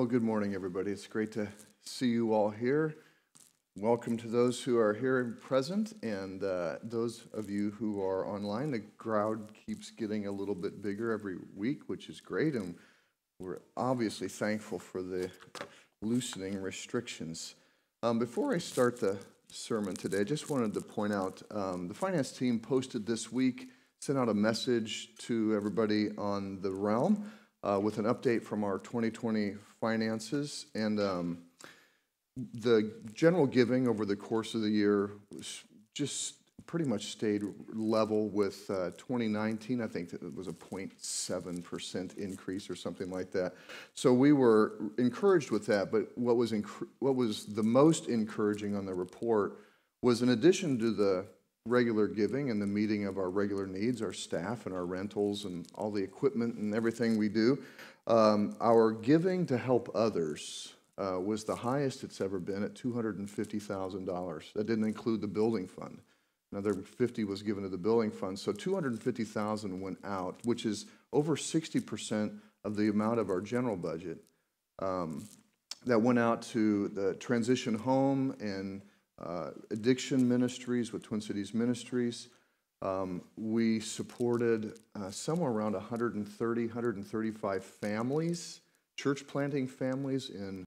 Well, good morning, everybody. It's great to see you all here. Welcome to those who are here and present, and uh, those of you who are online. The crowd keeps getting a little bit bigger every week, which is great, and we're obviously thankful for the loosening restrictions. Um, before I start the sermon today, I just wanted to point out um, the finance team posted this week, sent out a message to everybody on the realm uh, with an update from our 2020 finances. And um, the general giving over the course of the year just pretty much stayed level with uh, 2019. I think it was a 0.7% increase or something like that. So we were encouraged with that. But what was, what was the most encouraging on the report was in addition to the regular giving and the meeting of our regular needs, our staff and our rentals and all the equipment and everything we do, um, our giving to help others uh, was the highest it's ever been at $250,000. That didn't include the building fund. Another 50 was given to the building fund. So 250,000 went out, which is over 60% of the amount of our general budget um, that went out to the transition home and uh, addiction ministries with Twin Cities Ministries. Um, we supported uh, somewhere around 130, 135 families, church planting families in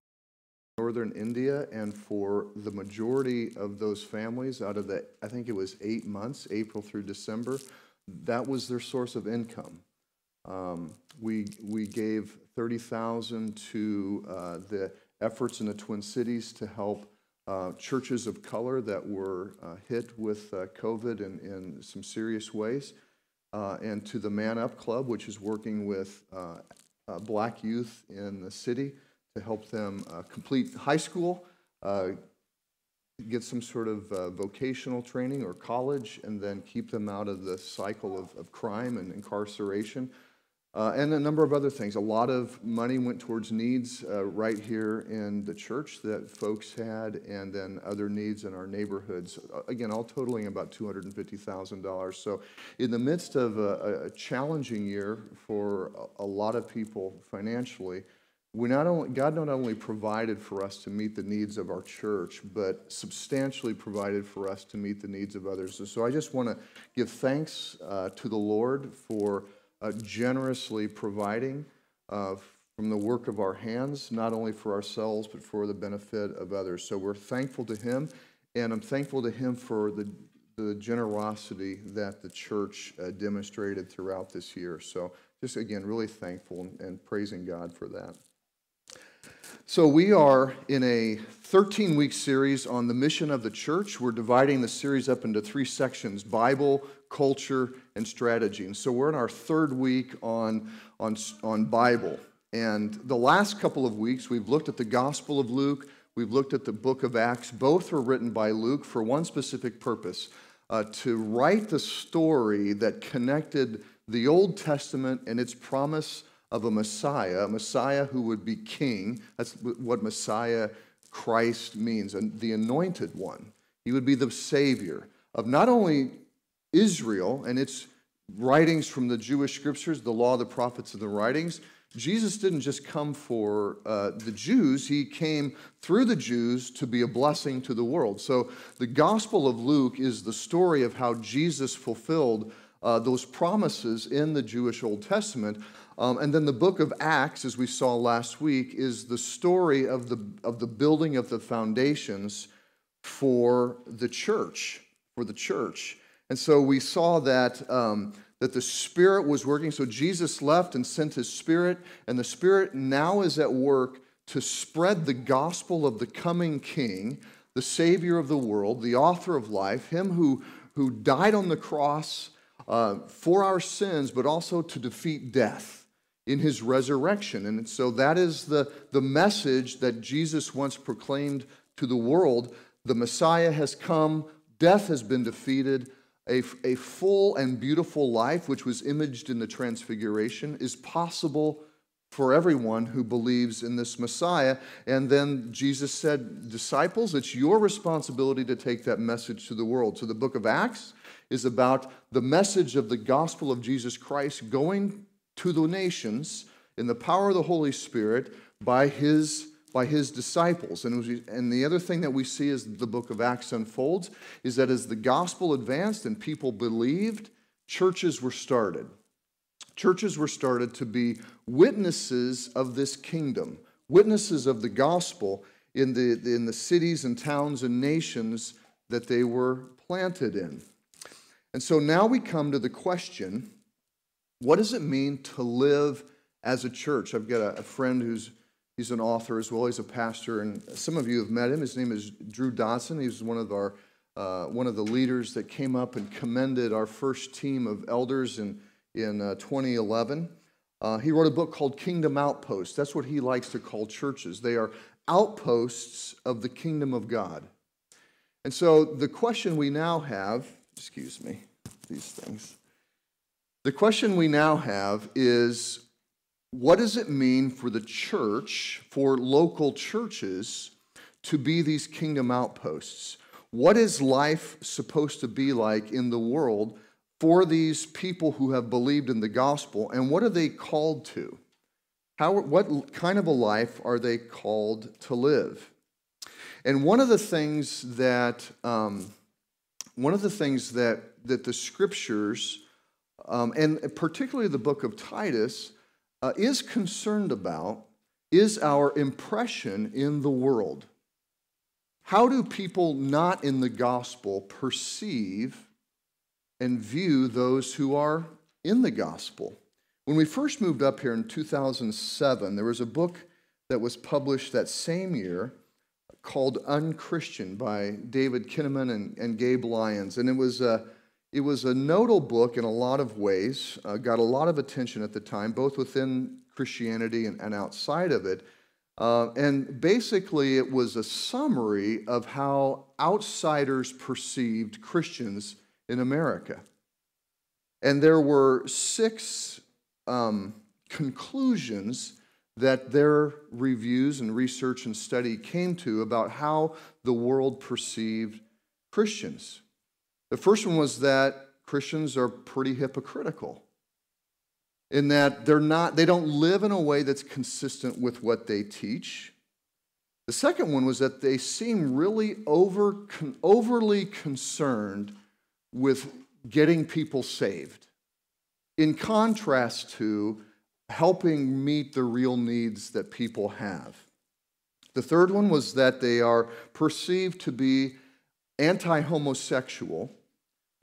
northern India, and for the majority of those families, out of the, I think it was eight months, April through December, that was their source of income. Um, we, we gave 30,000 to uh, the efforts in the Twin Cities to help uh, churches of color that were uh, hit with uh, COVID in, in some serious ways, uh, and to the Man Up Club, which is working with uh, black youth in the city to help them uh, complete high school, uh, get some sort of uh, vocational training or college, and then keep them out of the cycle of, of crime and incarceration. Uh, and a number of other things. A lot of money went towards needs uh, right here in the church that folks had, and then other needs in our neighborhoods. Uh, again, all totaling about $250,000. So, in the midst of a, a challenging year for a, lot of people financially, we not only, God not only provided for us to meet the needs of our church, but substantially provided for us to meet the needs of others. And so I just want to give thanks uh, to the Lord for uh, generously providing uh, from the work of our hands, not only for ourselves, but for the benefit of others. So we're thankful to Him, and I'm thankful to Him for the, the generosity that the church uh, demonstrated throughout this year. So just again, really thankful and, and praising God for that. So, we are in a 13 week series on the mission of the church. We're dividing the series up into three sections Bible, culture, and strategy. And so, we're in our third week on, on, on Bible. And the last couple of weeks, we've looked at the Gospel of Luke, we've looked at the book of Acts. Both were written by Luke for one specific purpose uh, to write the story that connected the Old Testament and its promise of a Messiah, a Messiah who would be king. That's what Messiah Christ means, and the anointed one. He would be the savior of not only Israel and its writings from the Jewish scriptures, the law, the prophets, and the writings. Jesus didn't just come for uh, the Jews, he came through the Jews to be a blessing to the world. So the Gospel of Luke is the story of how Jesus fulfilled uh, those promises in the Jewish Old Testament. Um, and then the book of Acts, as we saw last week, is the story of the, of the building of the foundations for the church, for the church. And so we saw that, um, that the Spirit was working. So Jesus left and sent his Spirit, and the Spirit now is at work to spread the gospel of the coming King, the Savior of the world, the author of life, him who, who died on the cross uh, for our sins, but also to defeat death in his resurrection. And so that is the, the message that Jesus once proclaimed to the world. The Messiah has come, death has been defeated, a, a full and beautiful life, which was imaged in the Transfiguration, is possible for everyone who believes in this Messiah. And then Jesus said, Disciples, it's your responsibility to take that message to the world. So the book of Acts is about the message of the gospel of Jesus Christ going to the nations in the power of the Holy Spirit, by his by his disciples. And, was, and the other thing that we see as the book of Acts unfolds is that as the gospel advanced and people believed, churches were started. Churches were started to be witnesses of this kingdom, witnesses of the gospel in the, in the cities and towns and nations that they were planted in. And so now we come to the question what does it mean to live as a church? I've got a, a friend who's he's an author as well. He's a pastor, and some of you have met him. His name is Drew Dodson. He's one of our uh, one of the leaders that came up and commended our first team of elders in in uh, 2011. Uh, he wrote a book called Kingdom Outposts. That's what he likes to call churches. They are outposts of the kingdom of God. And so the question we now have, excuse me, these things. The question we now have is what does it mean for the church, for local churches, to be these kingdom outposts? What is life supposed to be like in the world for these people who have believed in the gospel, and what are they called to? How, what kind of a life are they called to live? And one of the things that um, one of the things that that the scriptures, um, and particularly the book of Titus, uh, is concerned about is our impression in the world. How do people not in the gospel perceive and view those who are in the gospel? When we first moved up here in 2007, there was a book that was published that same year called Unchristian by David Kinnaman and, and Gabe Lyons. And it was a, it was a nodal book in a lot of ways, uh, got a lot of attention at the time, both within Christianity and, and outside of it. Uh, and basically, it was a summary of how outsiders perceived Christians in America. And there were six um, conclusions that their reviews and research and study came to about how the world perceived Christians. The first one was that Christians are pretty hypocritical in that they're not they don't live in a way that's consistent with what they teach. The second one was that they seem really over, overly concerned with getting people saved in contrast to helping meet the real needs that people have. The third one was that they are perceived to be anti homosexual,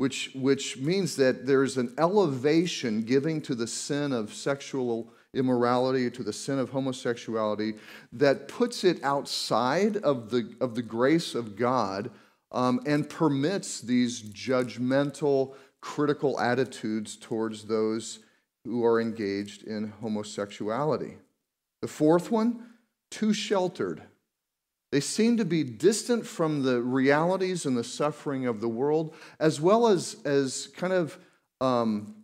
which, which means that there's an elevation giving to the sin of sexual immorality, to the sin of homosexuality, that puts it outside of the, of the grace of God um, and permits these judgmental, critical attitudes towards those who are engaged in homosexuality. The fourth one, too sheltered. They seem to be distant from the realities and the suffering of the world, as well as, as kind of um,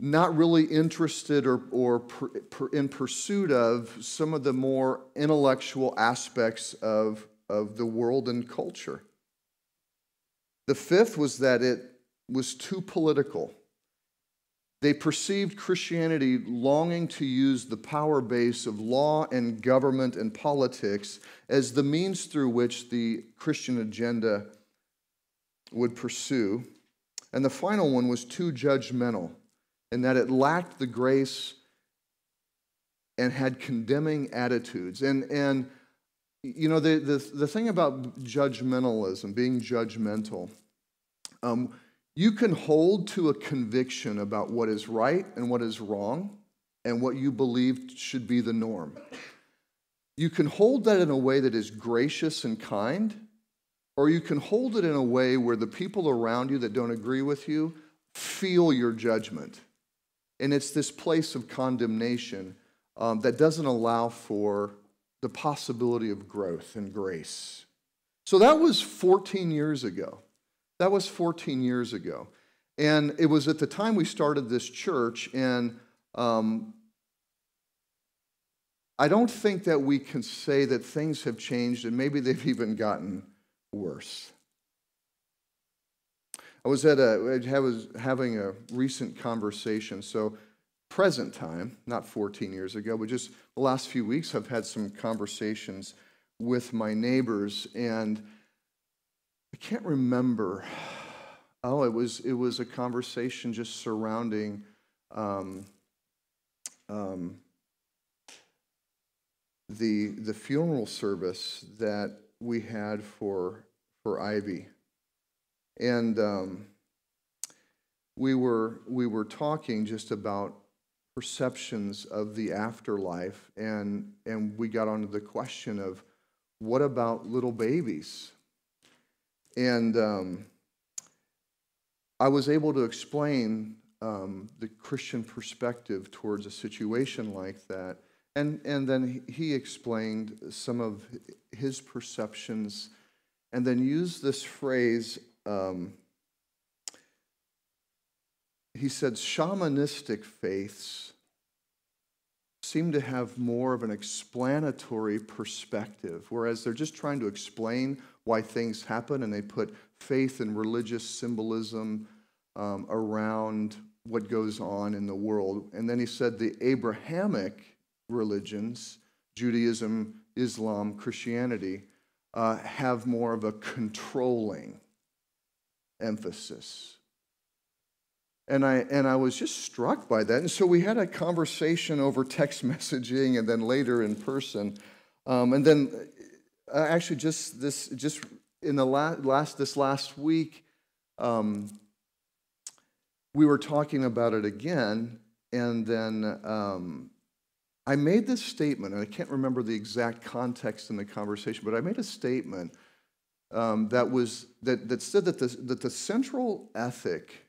not really interested or, or per, per, in pursuit of some of the more intellectual aspects of, of the world and culture. The fifth was that it was too political. They perceived Christianity longing to use the power base of law and government and politics as the means through which the Christian agenda would pursue. And the final one was too judgmental, in that it lacked the grace and had condemning attitudes. And, and you know, the, the, the thing about judgmentalism, being judgmental, um, you can hold to a conviction about what is right and what is wrong and what you believe should be the norm. You can hold that in a way that is gracious and kind, or you can hold it in a way where the people around you that don't agree with you feel your judgment. And it's this place of condemnation um, that doesn't allow for the possibility of growth and grace. So that was 14 years ago. That was 14 years ago. And it was at the time we started this church, and um, I don't think that we can say that things have changed, and maybe they've even gotten worse. I was at a, I was having a recent conversation. So present time, not 14 years ago, but just the last few weeks, I've had some conversations with my neighbors, and I can't remember. Oh, it was it was a conversation just surrounding um, um, the the funeral service that we had for for Ivy, and um, we were we were talking just about perceptions of the afterlife, and and we got onto the question of what about little babies, and um, I was able to explain um, the Christian perspective towards a situation like that. And, and then he explained some of his perceptions and then used this phrase. Um, he said, shamanistic faiths seem to have more of an explanatory perspective, whereas they're just trying to explain why things happen and they put faith and religious symbolism um, around what goes on in the world. And then he said the Abrahamic religions, Judaism, Islam, Christianity, uh, have more of a controlling emphasis. And I, and I was just struck by that. And so we had a conversation over text messaging and then later in person. Um, and then uh, actually just this, just in the last, this last week, um, we were talking about it again, and then um, I made this statement, and I can't remember the exact context in the conversation, but I made a statement um, that was that, that said that the, that the central ethic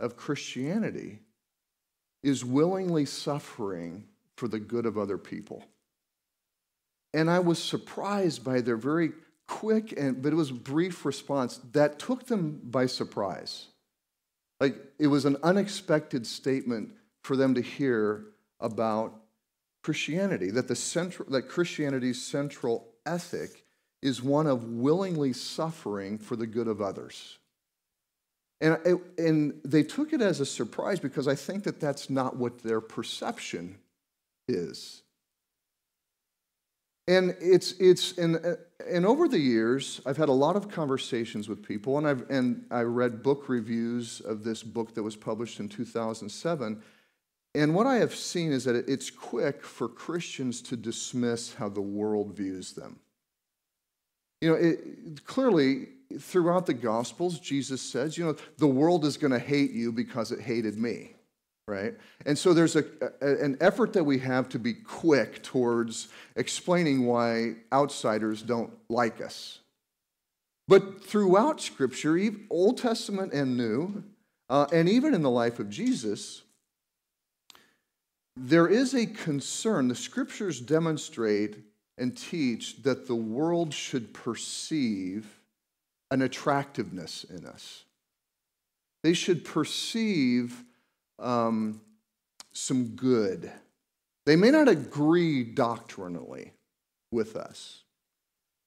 of Christianity is willingly suffering for the good of other people. And I was surprised by their very quick and but it was brief response that took them by surprise. Like it was an unexpected statement for them to hear about Christianity, that, the central, that Christianity's central ethic is one of willingly suffering for the good of others. And, and they took it as a surprise because I think that that's not what their perception is. And it's, it's and, uh, and over the years, I've had a lot of conversations with people, and, I've, and I read book reviews of this book that was published in 2007. And what I have seen is that it's quick for Christians to dismiss how the world views them. You know, it, clearly, throughout the Gospels, Jesus says, you know, the world is going to hate you because it hated me right? And so there's a, a, an effort that we have to be quick towards explaining why outsiders don't like us. But throughout Scripture, Old Testament and New, uh, and even in the life of Jesus, there is a concern. The Scriptures demonstrate and teach that the world should perceive an attractiveness in us. They should perceive um, some good. They may not agree doctrinally with us,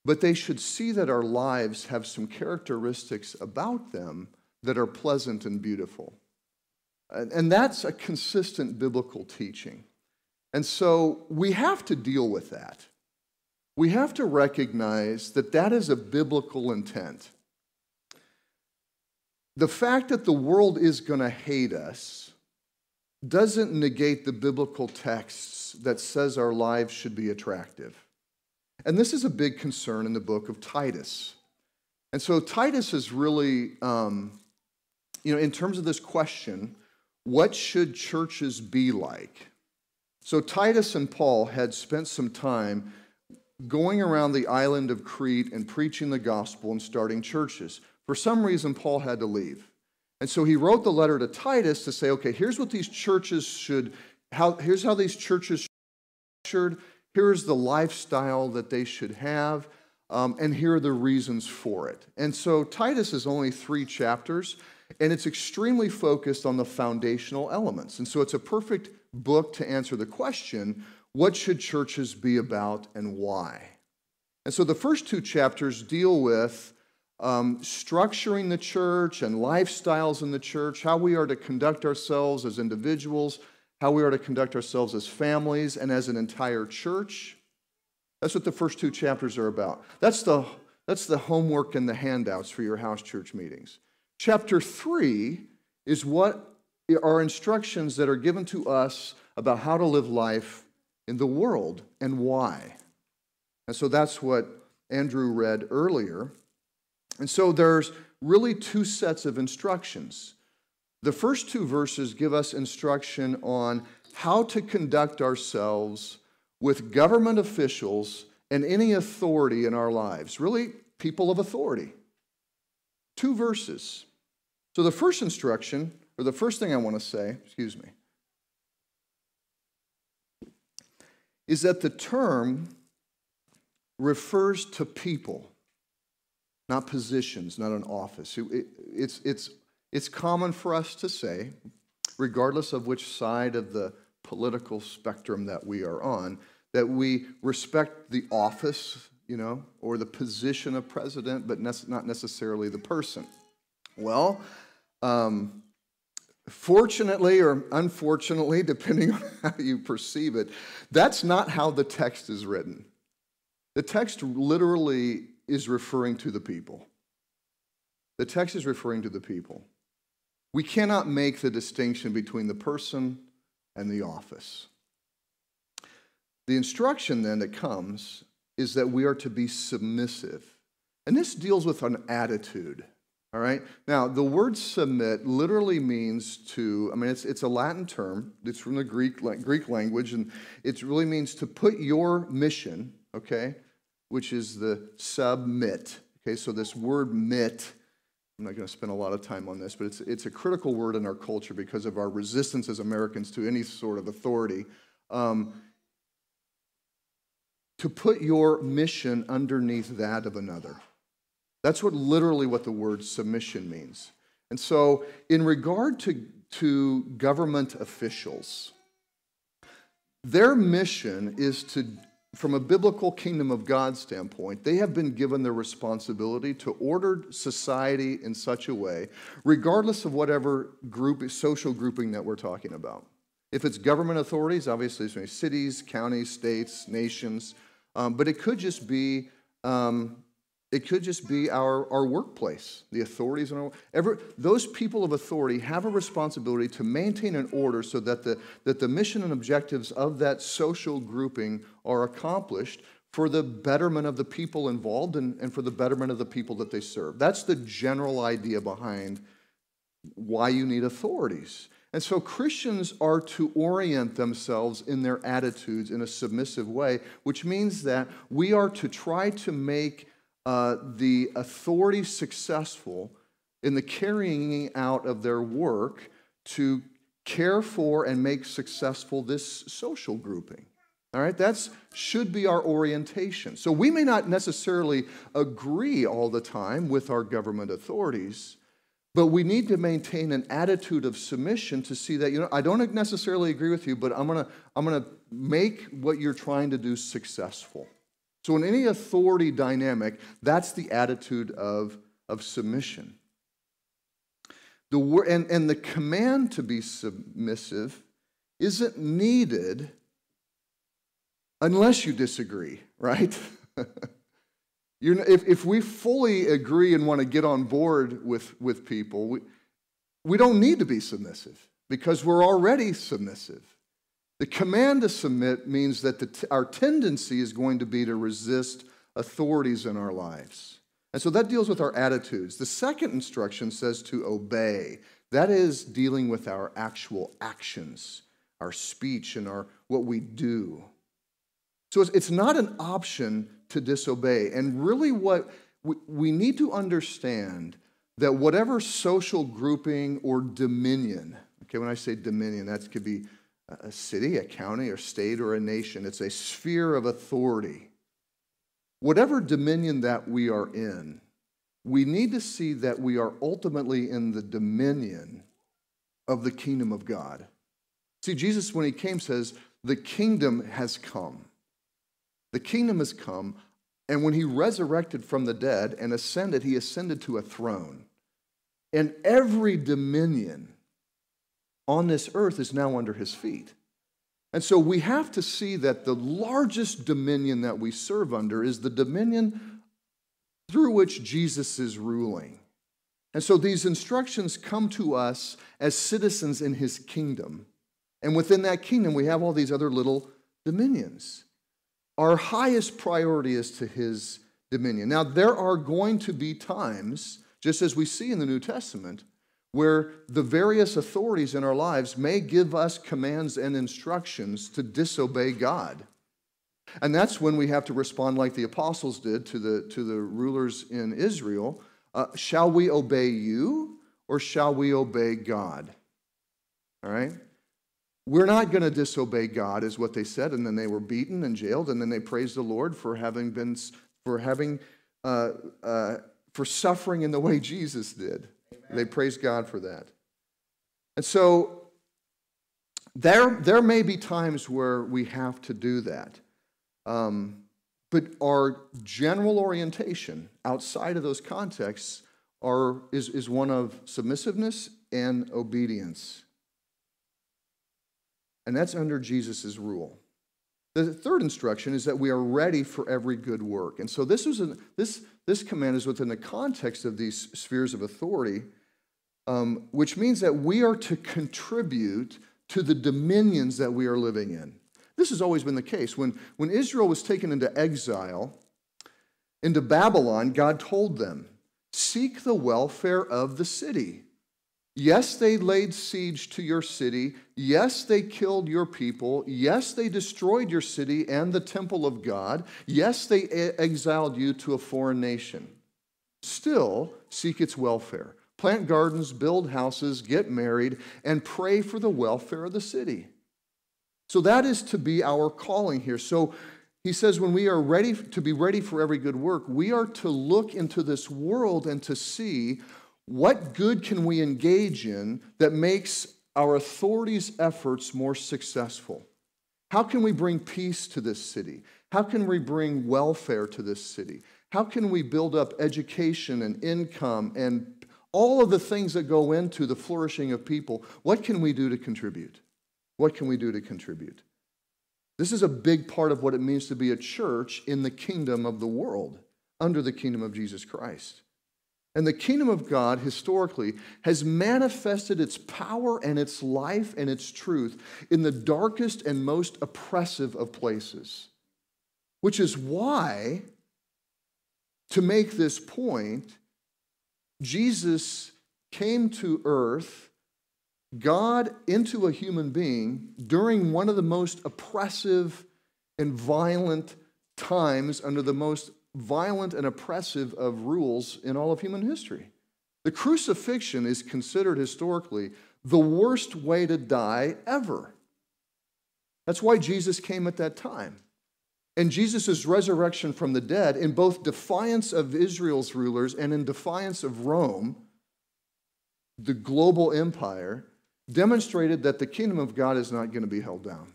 but they should see that our lives have some characteristics about them that are pleasant and beautiful. And that's a consistent biblical teaching. And so we have to deal with that. We have to recognize that that is a biblical intent. The fact that the world is going to hate us doesn't negate the biblical texts that says our lives should be attractive. And this is a big concern in the book of Titus. And so Titus is really, um, you know, in terms of this question, what should churches be like? So Titus and Paul had spent some time going around the island of Crete and preaching the gospel and starting churches. For some reason, Paul had to leave. And so he wrote the letter to Titus to say, okay, here's what these churches should, how, here's how these churches should be structured, here's the lifestyle that they should have, um, and here are the reasons for it. And so Titus is only three chapters, and it's extremely focused on the foundational elements. And so it's a perfect book to answer the question what should churches be about and why? And so the first two chapters deal with um, structuring the church and lifestyles in the church, how we are to conduct ourselves as individuals, how we are to conduct ourselves as families and as an entire church. That's what the first two chapters are about. That's the, that's the homework and the handouts for your house church meetings. Chapter three is what are instructions that are given to us about how to live life in the world and why. And so that's what Andrew read earlier. And so there's really two sets of instructions. The first two verses give us instruction on how to conduct ourselves with government officials and any authority in our lives, really, people of authority. Two verses. So the first instruction, or the first thing I want to say, excuse me, is that the term refers to people, not positions, not an office. It's, it's, it's common for us to say, regardless of which side of the political spectrum that we are on, that we respect the office, you know, or the position of president, but not necessarily the person. Well, um, fortunately or unfortunately, depending on how you perceive it, that's not how the text is written. The text literally is referring to the people. The text is referring to the people. We cannot make the distinction between the person and the office. The instruction then that comes is that we are to be submissive. And this deals with an attitude. All right? Now, the word submit literally means to, I mean, it's, it's a Latin term. It's from the Greek, Greek language, and it really means to put your mission, okay, which is the submit. Okay, so this word mit, I'm not going to spend a lot of time on this, but it's, it's a critical word in our culture because of our resistance as Americans to any sort of authority. Um, to put your mission underneath that of another. That's what literally what the word submission means. And so, in regard to, to government officials, their mission is to, from a biblical kingdom of God standpoint, they have been given the responsibility to order society in such a way, regardless of whatever group, social grouping that we're talking about. If it's government authorities, obviously it's cities, counties, states, nations, um, but it could just be um, it could just be our, our workplace, the authorities, and ever, those people of authority have a responsibility to maintain an order so that the, that the mission and objectives of that social grouping are accomplished for the betterment of the people involved and, and for the betterment of the people that they serve. That's the general idea behind why you need authorities. And so Christians are to orient themselves in their attitudes in a submissive way, which means that we are to try to make uh, the authority successful in the carrying out of their work to care for and make successful this social grouping. All right, that should be our orientation. So we may not necessarily agree all the time with our government authorities, but we need to maintain an attitude of submission to see that, you know, I don't necessarily agree with you, but I'm gonna, I'm gonna make what you're trying to do successful. So, in any authority dynamic, that's the attitude of, of submission. The, and, and the command to be submissive isn't needed unless you disagree, right? If, if we fully agree and want to get on board with, with people, we, we don't need to be submissive because we're already submissive. The command to submit means that the, our tendency is going to be to resist authorities in our lives. And so that deals with our attitudes. The second instruction says to obey. That is dealing with our actual actions, our speech, and our, what we do. So it's, not an option to disobey. And really, what we, we need to understand that whatever social grouping or dominion, okay, when I say dominion, that could be a city, a county, or state, or a nation, it's a sphere of authority. Whatever dominion that we are in, we need to see that we are ultimately in the dominion of the kingdom of God. See, Jesus, when he came, says, The kingdom has come. The kingdom has come. And when he resurrected from the dead and ascended, he ascended to a throne. And every dominion on this earth is now under his feet. And so we have to see that the largest dominion that we serve under is the dominion through which Jesus is ruling. And so these instructions come to us as citizens in his kingdom. And within that kingdom, we have all these other little dominions. Our highest priority is to his dominion. Now, there are going to be times, just as we see in the New Testament, where the various authorities in our lives may give us commands and instructions to disobey God. And that's when we have to respond like the apostles did to the, to the rulers in Israel. Uh, shall we obey you or shall we obey God? All right? We're not going to disobey God, is what they said. And then they were beaten and jailed, and then they praised the Lord for having been, for having, uh, uh, for suffering in the way Jesus did. They praise God for that. And so there, there may be times where we have to do that. Um, but our general orientation outside of those contexts are, is, is one of submissiveness and obedience. And that's under Jesus' rule. The third instruction is that we are ready for every good work. And so this, was a, this, this command is within the context of these spheres of authority um, which means that we are to contribute to the dominions that we are living in. This has always been the case. When, when Israel was taken into exile, into Babylon, God told them, Seek the welfare of the city. Yes, they laid siege to your city. Yes, they killed your people. Yes, they destroyed your city and the temple of God. Yes, they exiled you to a foreign nation. Still, seek its welfare plant gardens, build houses, get married, and pray for the welfare of the city. So that is to be our calling here. So he says, when we are ready to be ready for every good work, we are to look into this world and to see what good can we engage in that makes our authorities' efforts more successful. How can we bring peace to this city? How can we bring welfare to this city? How can we build up education and income and all of the things that go into the flourishing of people, what can we do to contribute? What can we do to contribute? This is a big part of what it means to be a church in the kingdom of the world, under the kingdom of Jesus Christ. And the kingdom of God, historically, has manifested its power and its life and its truth in the darkest and most oppressive of places. Which is why, to make this point, Jesus came to earth, God into a human being during one of the most oppressive and violent times under the most violent and oppressive of rules in all of human history. The crucifixion is considered historically the worst way to die ever. That's why Jesus came at that time and Jesus' resurrection from the dead, in both defiance of Israel's rulers and in defiance of Rome, the global empire, demonstrated that the kingdom of God is not going to be held down.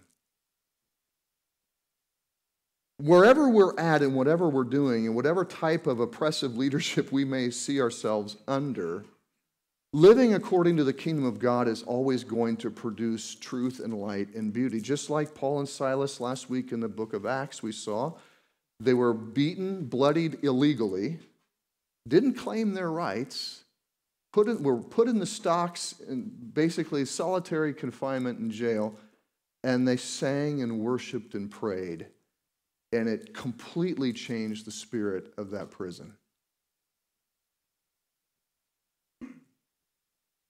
Wherever we're at and whatever we're doing, and whatever type of oppressive leadership we may see ourselves under, Living according to the kingdom of God is always going to produce truth and light and beauty. Just like Paul and Silas last week in the book of Acts, we saw they were beaten, bloodied illegally, didn't claim their rights, put in, were put in the stocks in basically solitary confinement in jail, and they sang and worshiped and prayed. And it completely changed the spirit of that prison.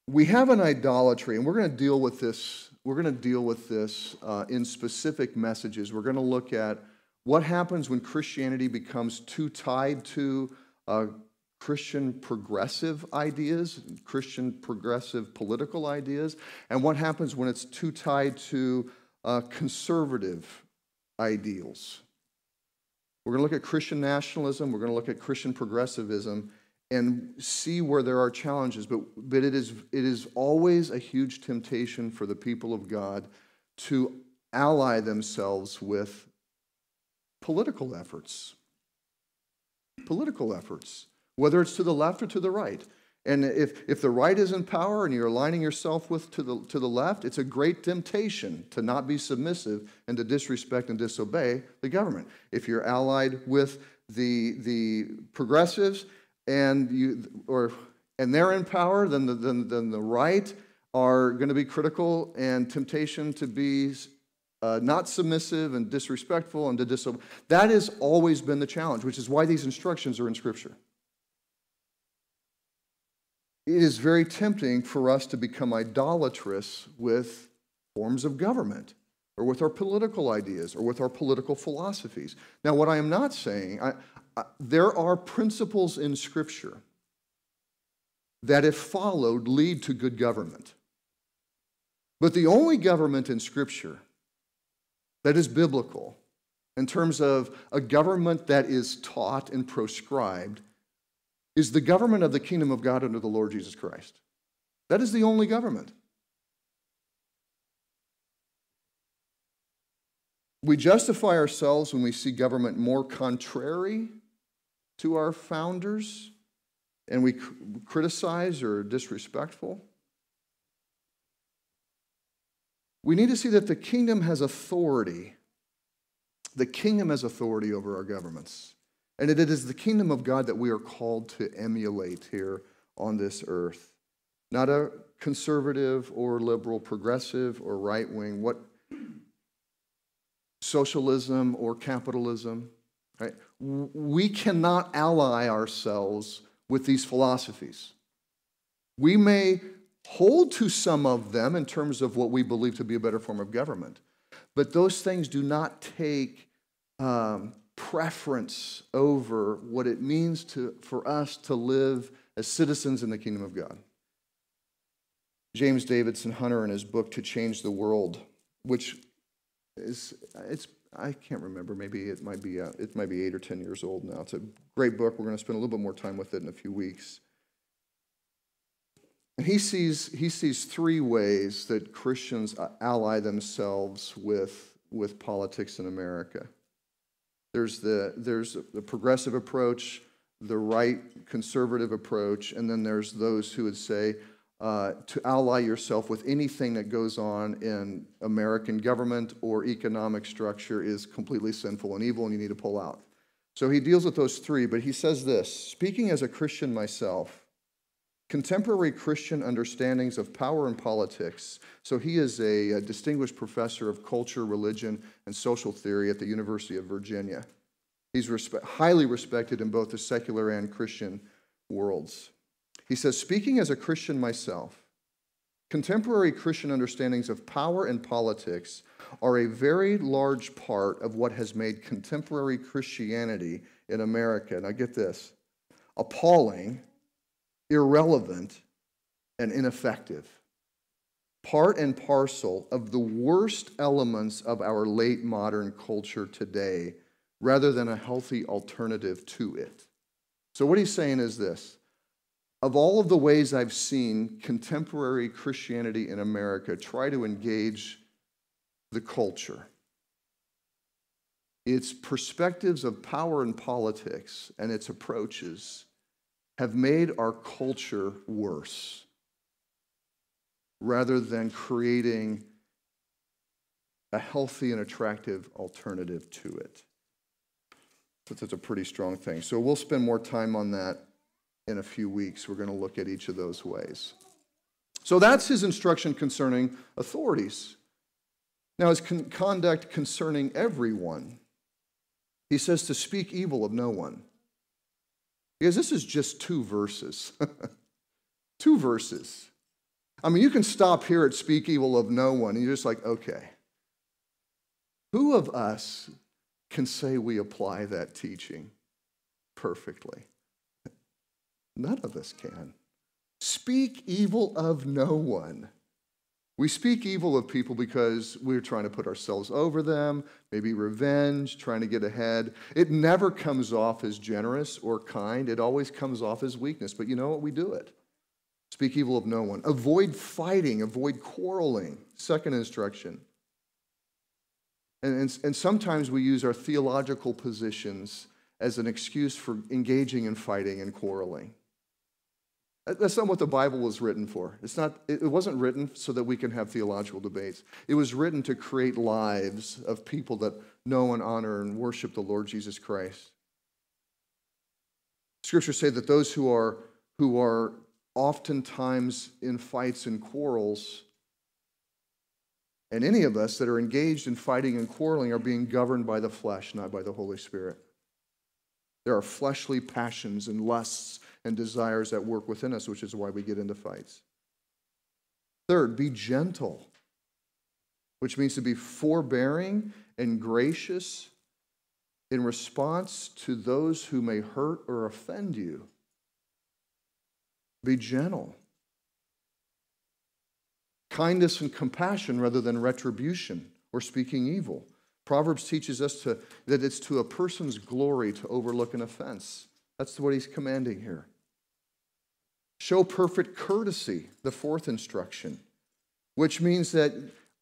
We have an idolatry, and we're going to deal with this. We're going to deal with this uh, in specific messages. We're going to look at what happens when Christianity becomes too tied to uh, Christian progressive ideas, Christian progressive political ideas, and what happens when it's too tied to uh, conservative ideals. We're going to look at Christian nationalism, we're going to look at Christian progressivism, and see where there are challenges. But, but it, is, it is always a huge temptation for the people of God to ally themselves with political efforts. Political efforts, whether it's to the left or to the right. And if, if the right is in power and you're aligning yourself with to the, to the left, it's a great temptation to not be submissive and to disrespect and disobey the government. If you're allied with the, the progressives and, you, or, and they're in power, then the, then, then the right are going to be critical and temptation to be uh, not submissive and disrespectful and to disobey. That has always been the challenge, which is why these instructions are in Scripture it is very tempting for us to become idolatrous with forms of government or with our political ideas or with our political philosophies. Now, what I am not saying, I, There are principles in Scripture that, if followed, lead to good government. But the only government in Scripture that is biblical, in terms of a government that is taught and proscribed, is the government of the kingdom of God under the Lord Jesus Christ. That is the only government. We justify ourselves when we see government more contrary to our founders and we criticize or disrespectful. We need to see that the kingdom has authority. The kingdom has authority over our governments. And it is the kingdom of God that we are called to emulate here on this earth. Not a conservative or liberal, progressive or right wing, what socialism or capitalism. Right? We cannot ally ourselves with these philosophies. We may hold to some of them in terms of what we believe to be a better form of government, but those things do not take um, preference over what it means to, for us to live as citizens in the kingdom of God. James Davison Hunter, in his book To Change the World, which is, it's, I can't remember, maybe it might be, uh, it might be eight or 10 years old now. It's a great book. We're going to spend a little bit more time with it in a few weeks. And he sees, he sees three ways that Christians ally themselves with, with politics in America. There's the, there's the progressive approach, the right conservative approach, and then there's those who would say uh, to ally yourself with anything that goes on in American government or economic structure is completely sinful and evil, and you need to pull out. So he deals with those three, but he says this Speaking as a Christian myself, contemporary Christian understandings of power and politics. So he is a, distinguished professor of culture, religion, and social theory at the University of Virginia. He's respe- highly respected in both the secular and Christian worlds. He says, Speaking as a Christian myself, contemporary Christian understandings of power and politics are a very large part of what has made contemporary Christianity in America, I get this, appalling irrelevant, and ineffective. Part and parcel of the worst elements of our late modern culture today, rather than a healthy alternative to it. So, what he's saying is this of all of the ways I've seen contemporary Christianity in America try to engage the culture, its perspectives of power and politics and its approaches have made our culture worse rather than creating a healthy and attractive alternative to it. So that's a pretty strong thing. So we'll spend more time on that in a few weeks. We're going to look at each of those ways. So that's his instruction concerning authorities. Now, his con- conduct concerning everyone, he says to speak evil of no one. Because this is just two verses. two verses. I mean, you can stop here at speak evil of no one, and you're just like, okay. Who of us can say we apply that teaching perfectly? None of us can. Speak evil of no one. We speak evil of people because we're trying to put ourselves over them, maybe revenge, trying to get ahead. It never comes off as generous or kind. It always comes off as weakness. But you know what? We do it. Speak evil of no one. Avoid fighting, avoid quarreling. Second instruction. And, and, and sometimes we use our theological positions as an excuse for engaging in fighting and quarreling. That's not what the Bible was written for. It's not, it wasn't written so that we can have theological debates. It was written to create lives of people that know and honor and worship the Lord Jesus Christ. Scriptures say that those who are, who are oftentimes in fights and quarrels, and any of us that are engaged in fighting and quarreling are being governed by the flesh, not by the Holy Spirit. There are fleshly passions and lusts and desires at work within us, which is why we get into fights. Third, be gentle, which means to be forbearing and gracious in response to those who may hurt or offend you. Be gentle. Kindness and compassion rather than retribution or speaking evil. Proverbs teaches us to, that it's to a person's glory to overlook an offense. That's what he's commanding here. Show perfect courtesy, the fourth instruction, which means that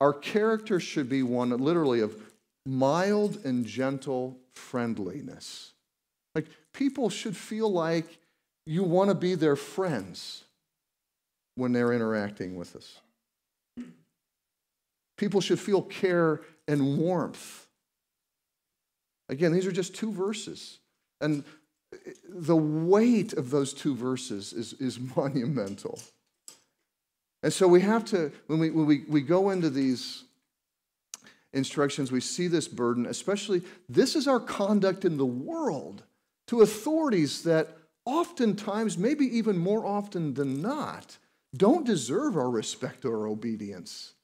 our character should be one literally of mild and gentle friendliness. Like people should feel like you want to be their friends when they're interacting with us. People should feel care and warmth. Again, these are just two verses. And the weight of those two verses is, is monumental. And so we have to, when we, when we, we go into these instructions, we see this burden, especially this is our conduct in the world to authorities that oftentimes, maybe even more often than not, don't deserve our respect or obedience,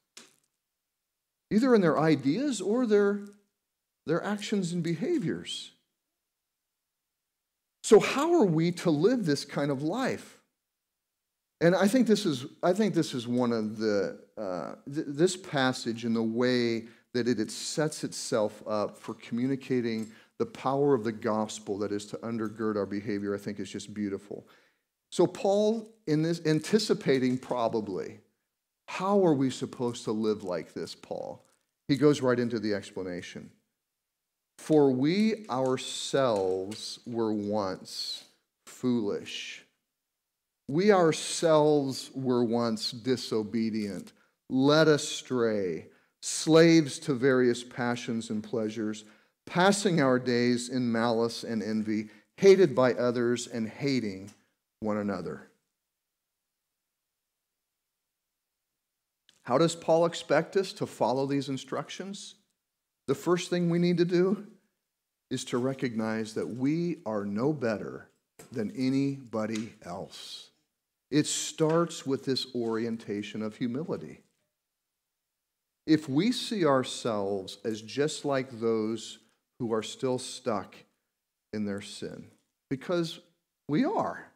either in their ideas or their, their actions and behaviors. So, how are we to live this kind of life? And I think this is, I think this is one of the, uh, th- this passage and the way that it, it sets itself up for communicating the power of the gospel that is to undergird our behavior, I think is just beautiful. So, Paul, in this, anticipating probably, how are we supposed to live like this, Paul? He goes right into the explanation. For we ourselves were once foolish. We ourselves were once disobedient, led astray slaves to various passions and pleasures, passing our days in malice and envy, hated by others and hating one another. How does Paul expect us to follow these instructions? The first thing we need to do is to recognize that we are no better than anybody else. It starts with this orientation of humility if we see ourselves as just like those who are still stuck in their sin, because we are.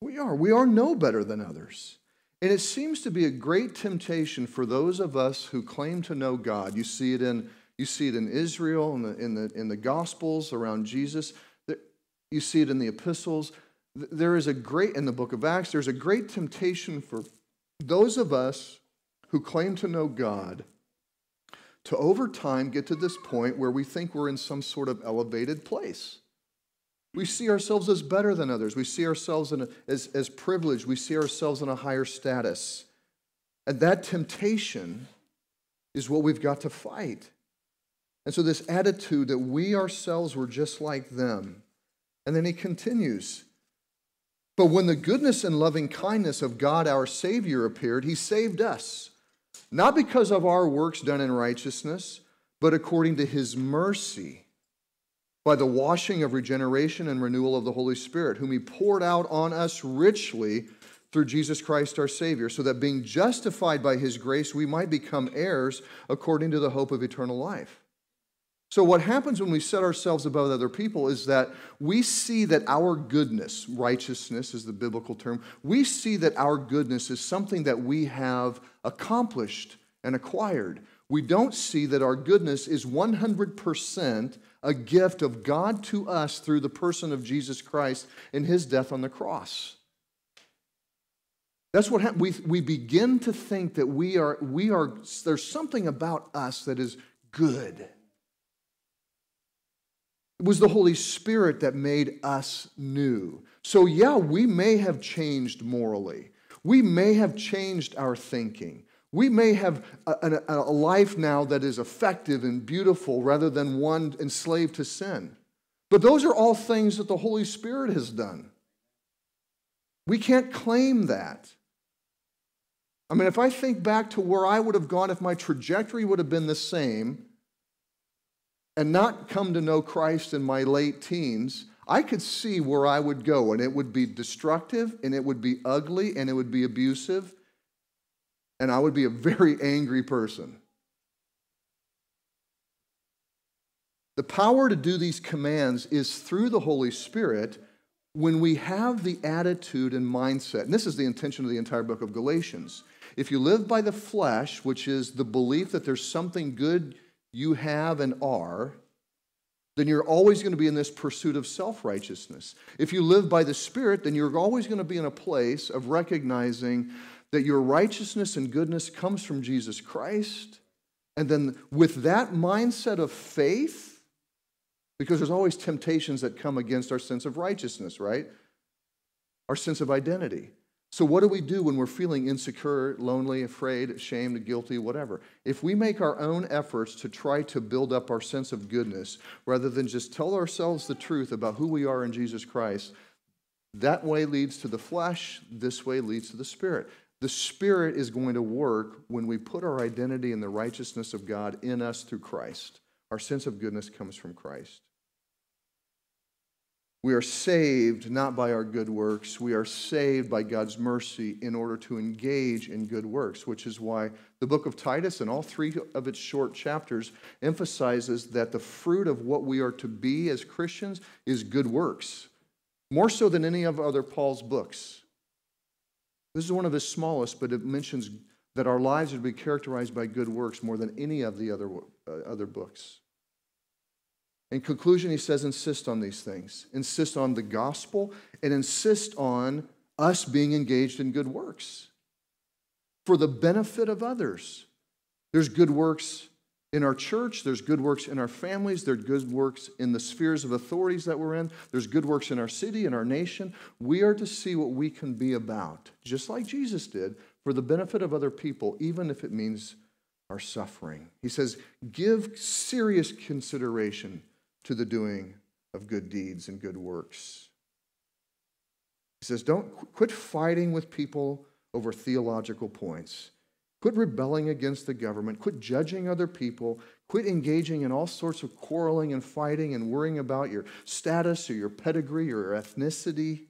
We are. We are no better than others. And it seems to be a great temptation for those of us who claim to know God. You see it in, you see it in Israel, in the, in, the, in the Gospels around Jesus. You see it in the epistles. There is a great, in the book of Acts, there's a great temptation for those of us who claim to know God to over time get to this point where we think we're in some sort of elevated place. We see ourselves as better than others. We see ourselves a, as, as privileged. We see ourselves in a higher status. And that temptation is what we've got to fight. And so, this attitude that we ourselves were just like them. And then he continues. But when the goodness and loving kindness of God our Savior appeared, he saved us not because of our works done in righteousness, but according to his mercy, by the washing of regeneration and renewal of the Holy Spirit, whom he poured out on us richly through Jesus Christ our Savior, so that being justified by his grace, we might become heirs according to the hope of eternal life. So, what happens when we set ourselves above other people is that we see that our goodness, righteousness is the biblical term, we see that our goodness is something that we have accomplished and acquired. We don't see that our goodness is 100% a gift of God to us through the person of Jesus Christ and his death on the cross. That's what. We, we begin to think that we are, we are, there's something about us that is good It was the Holy Spirit that made us new. So, yeah, we may have changed morally. We may have changed our thinking. We may have a, a, a, life now that is effective and beautiful rather than one enslaved to sin. But those are all things that the Holy Spirit has done. We can't claim that. I mean, if I think back to where I would have gone if my trajectory would have been the same and not come to know Christ in my late teens, I could see where I would go, and it would be destructive, and it would be ugly, and it would be abusive, and I would be a very angry person. The power to do these commands is through the Holy Spirit when we have the attitude and mindset. And this is the intention of the entire book of Galatians. If you live by the flesh, which is the belief that there's something good you have and are, then you're always going to be in this pursuit of self righteousness. If you live by the Spirit, then you're always going to be in a place of recognizing that your righteousness and goodness comes from Jesus Christ. And then with that mindset of faith, because there's always temptations that come against our sense of righteousness, right? Our sense of identity. So, what do we do when we're feeling insecure, lonely, afraid, ashamed, guilty, whatever? If we make our own efforts to try to build up our sense of goodness rather than just tell ourselves the truth about who we are in Jesus Christ, that way leads to the flesh, this way leads to the spirit. The spirit is going to work when we put our identity in the righteousness of God in us through Christ. Our sense of goodness comes from Christ. We are saved not by our good works. We are saved by God's mercy in order to engage in good works, which is why the book of Titus and all three of its short chapters emphasizes that the fruit of what we are to be as Christians is good works, more so than any of other Paul's books. This is one of his smallest, but it mentions that our lives to be characterized by good works more than any of the other, uh, other books. In conclusion, he says, insist on these things. Insist on the gospel and insist on us being engaged in good works for the benefit of others. There's good works in our church, there's good works in our families, there's good works in the spheres of authorities that we're in, there's good works in our city, in our nation. We are to see what we can be about, just like Jesus did, for the benefit of other people, even if it means our suffering. He says, give serious consideration to the doing of good deeds and good works. He says, Don't quit fighting with people over theological points. Quit rebelling against the government. Quit judging other people. Quit engaging in all sorts of quarreling and fighting and worrying about your status or your pedigree or your ethnicity.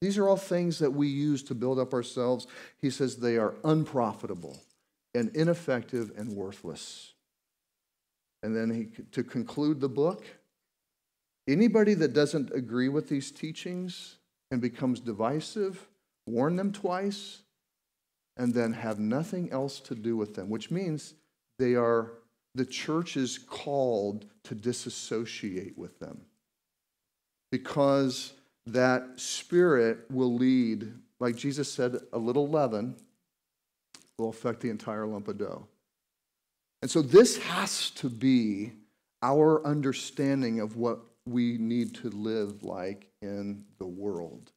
These are all things that we use to build up ourselves. He says they are unprofitable and ineffective and worthless. And then he, to conclude the book, Anybody that doesn't agree with these teachings and becomes divisive, warn them twice, and then have nothing else to do with them, which means they are, the church is called to disassociate with them. Because that spirit will lead, like Jesus said, a little leaven will affect the entire lump of dough. And so this has to be our understanding of what we need to live like in the world.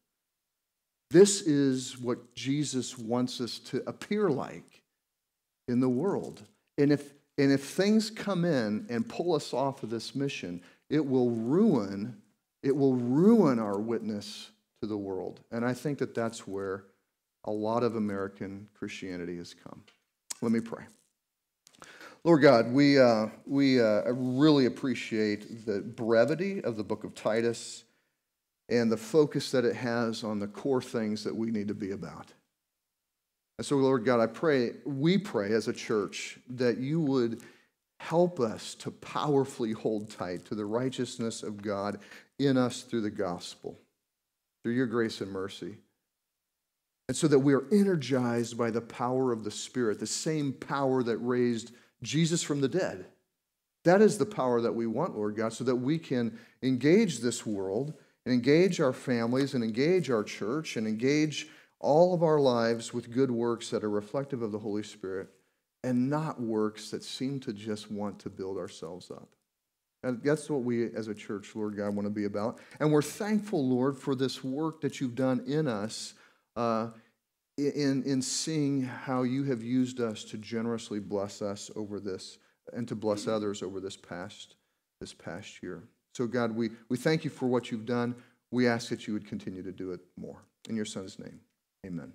This is what Jesus wants us to appear like in the world. And if, and if things come in and pull us off of this mission, it will ruin, it will ruin our witness to the world. And I think that that's where a lot of American Christianity has come. Let me pray. Lord God, we, uh, we uh, really appreciate the brevity of the book of Titus and the focus that it has on the core things that we need to be about. And so, Lord God, I pray, we pray as a church that you would help us to powerfully hold tight to the righteousness of God in us through the gospel, through your grace and mercy. And so that we are energized by the power of the Spirit, the same power that raised Jesus from the dead. That is the power that we want, Lord God, so that we can engage this world and engage our families and engage our church and engage all of our lives with good works that are reflective of the Holy Spirit and not works that seem to just want to build ourselves up. And that's what we as a church, Lord God, want to be about. And we're thankful, Lord, for this work that you've done in us uh, in, in seeing how you have used us to generously bless us over this and to bless others over this past, this past year. So, God, we, we thank you for what you've done. We ask that you would continue to do it more. In your son's name, amen.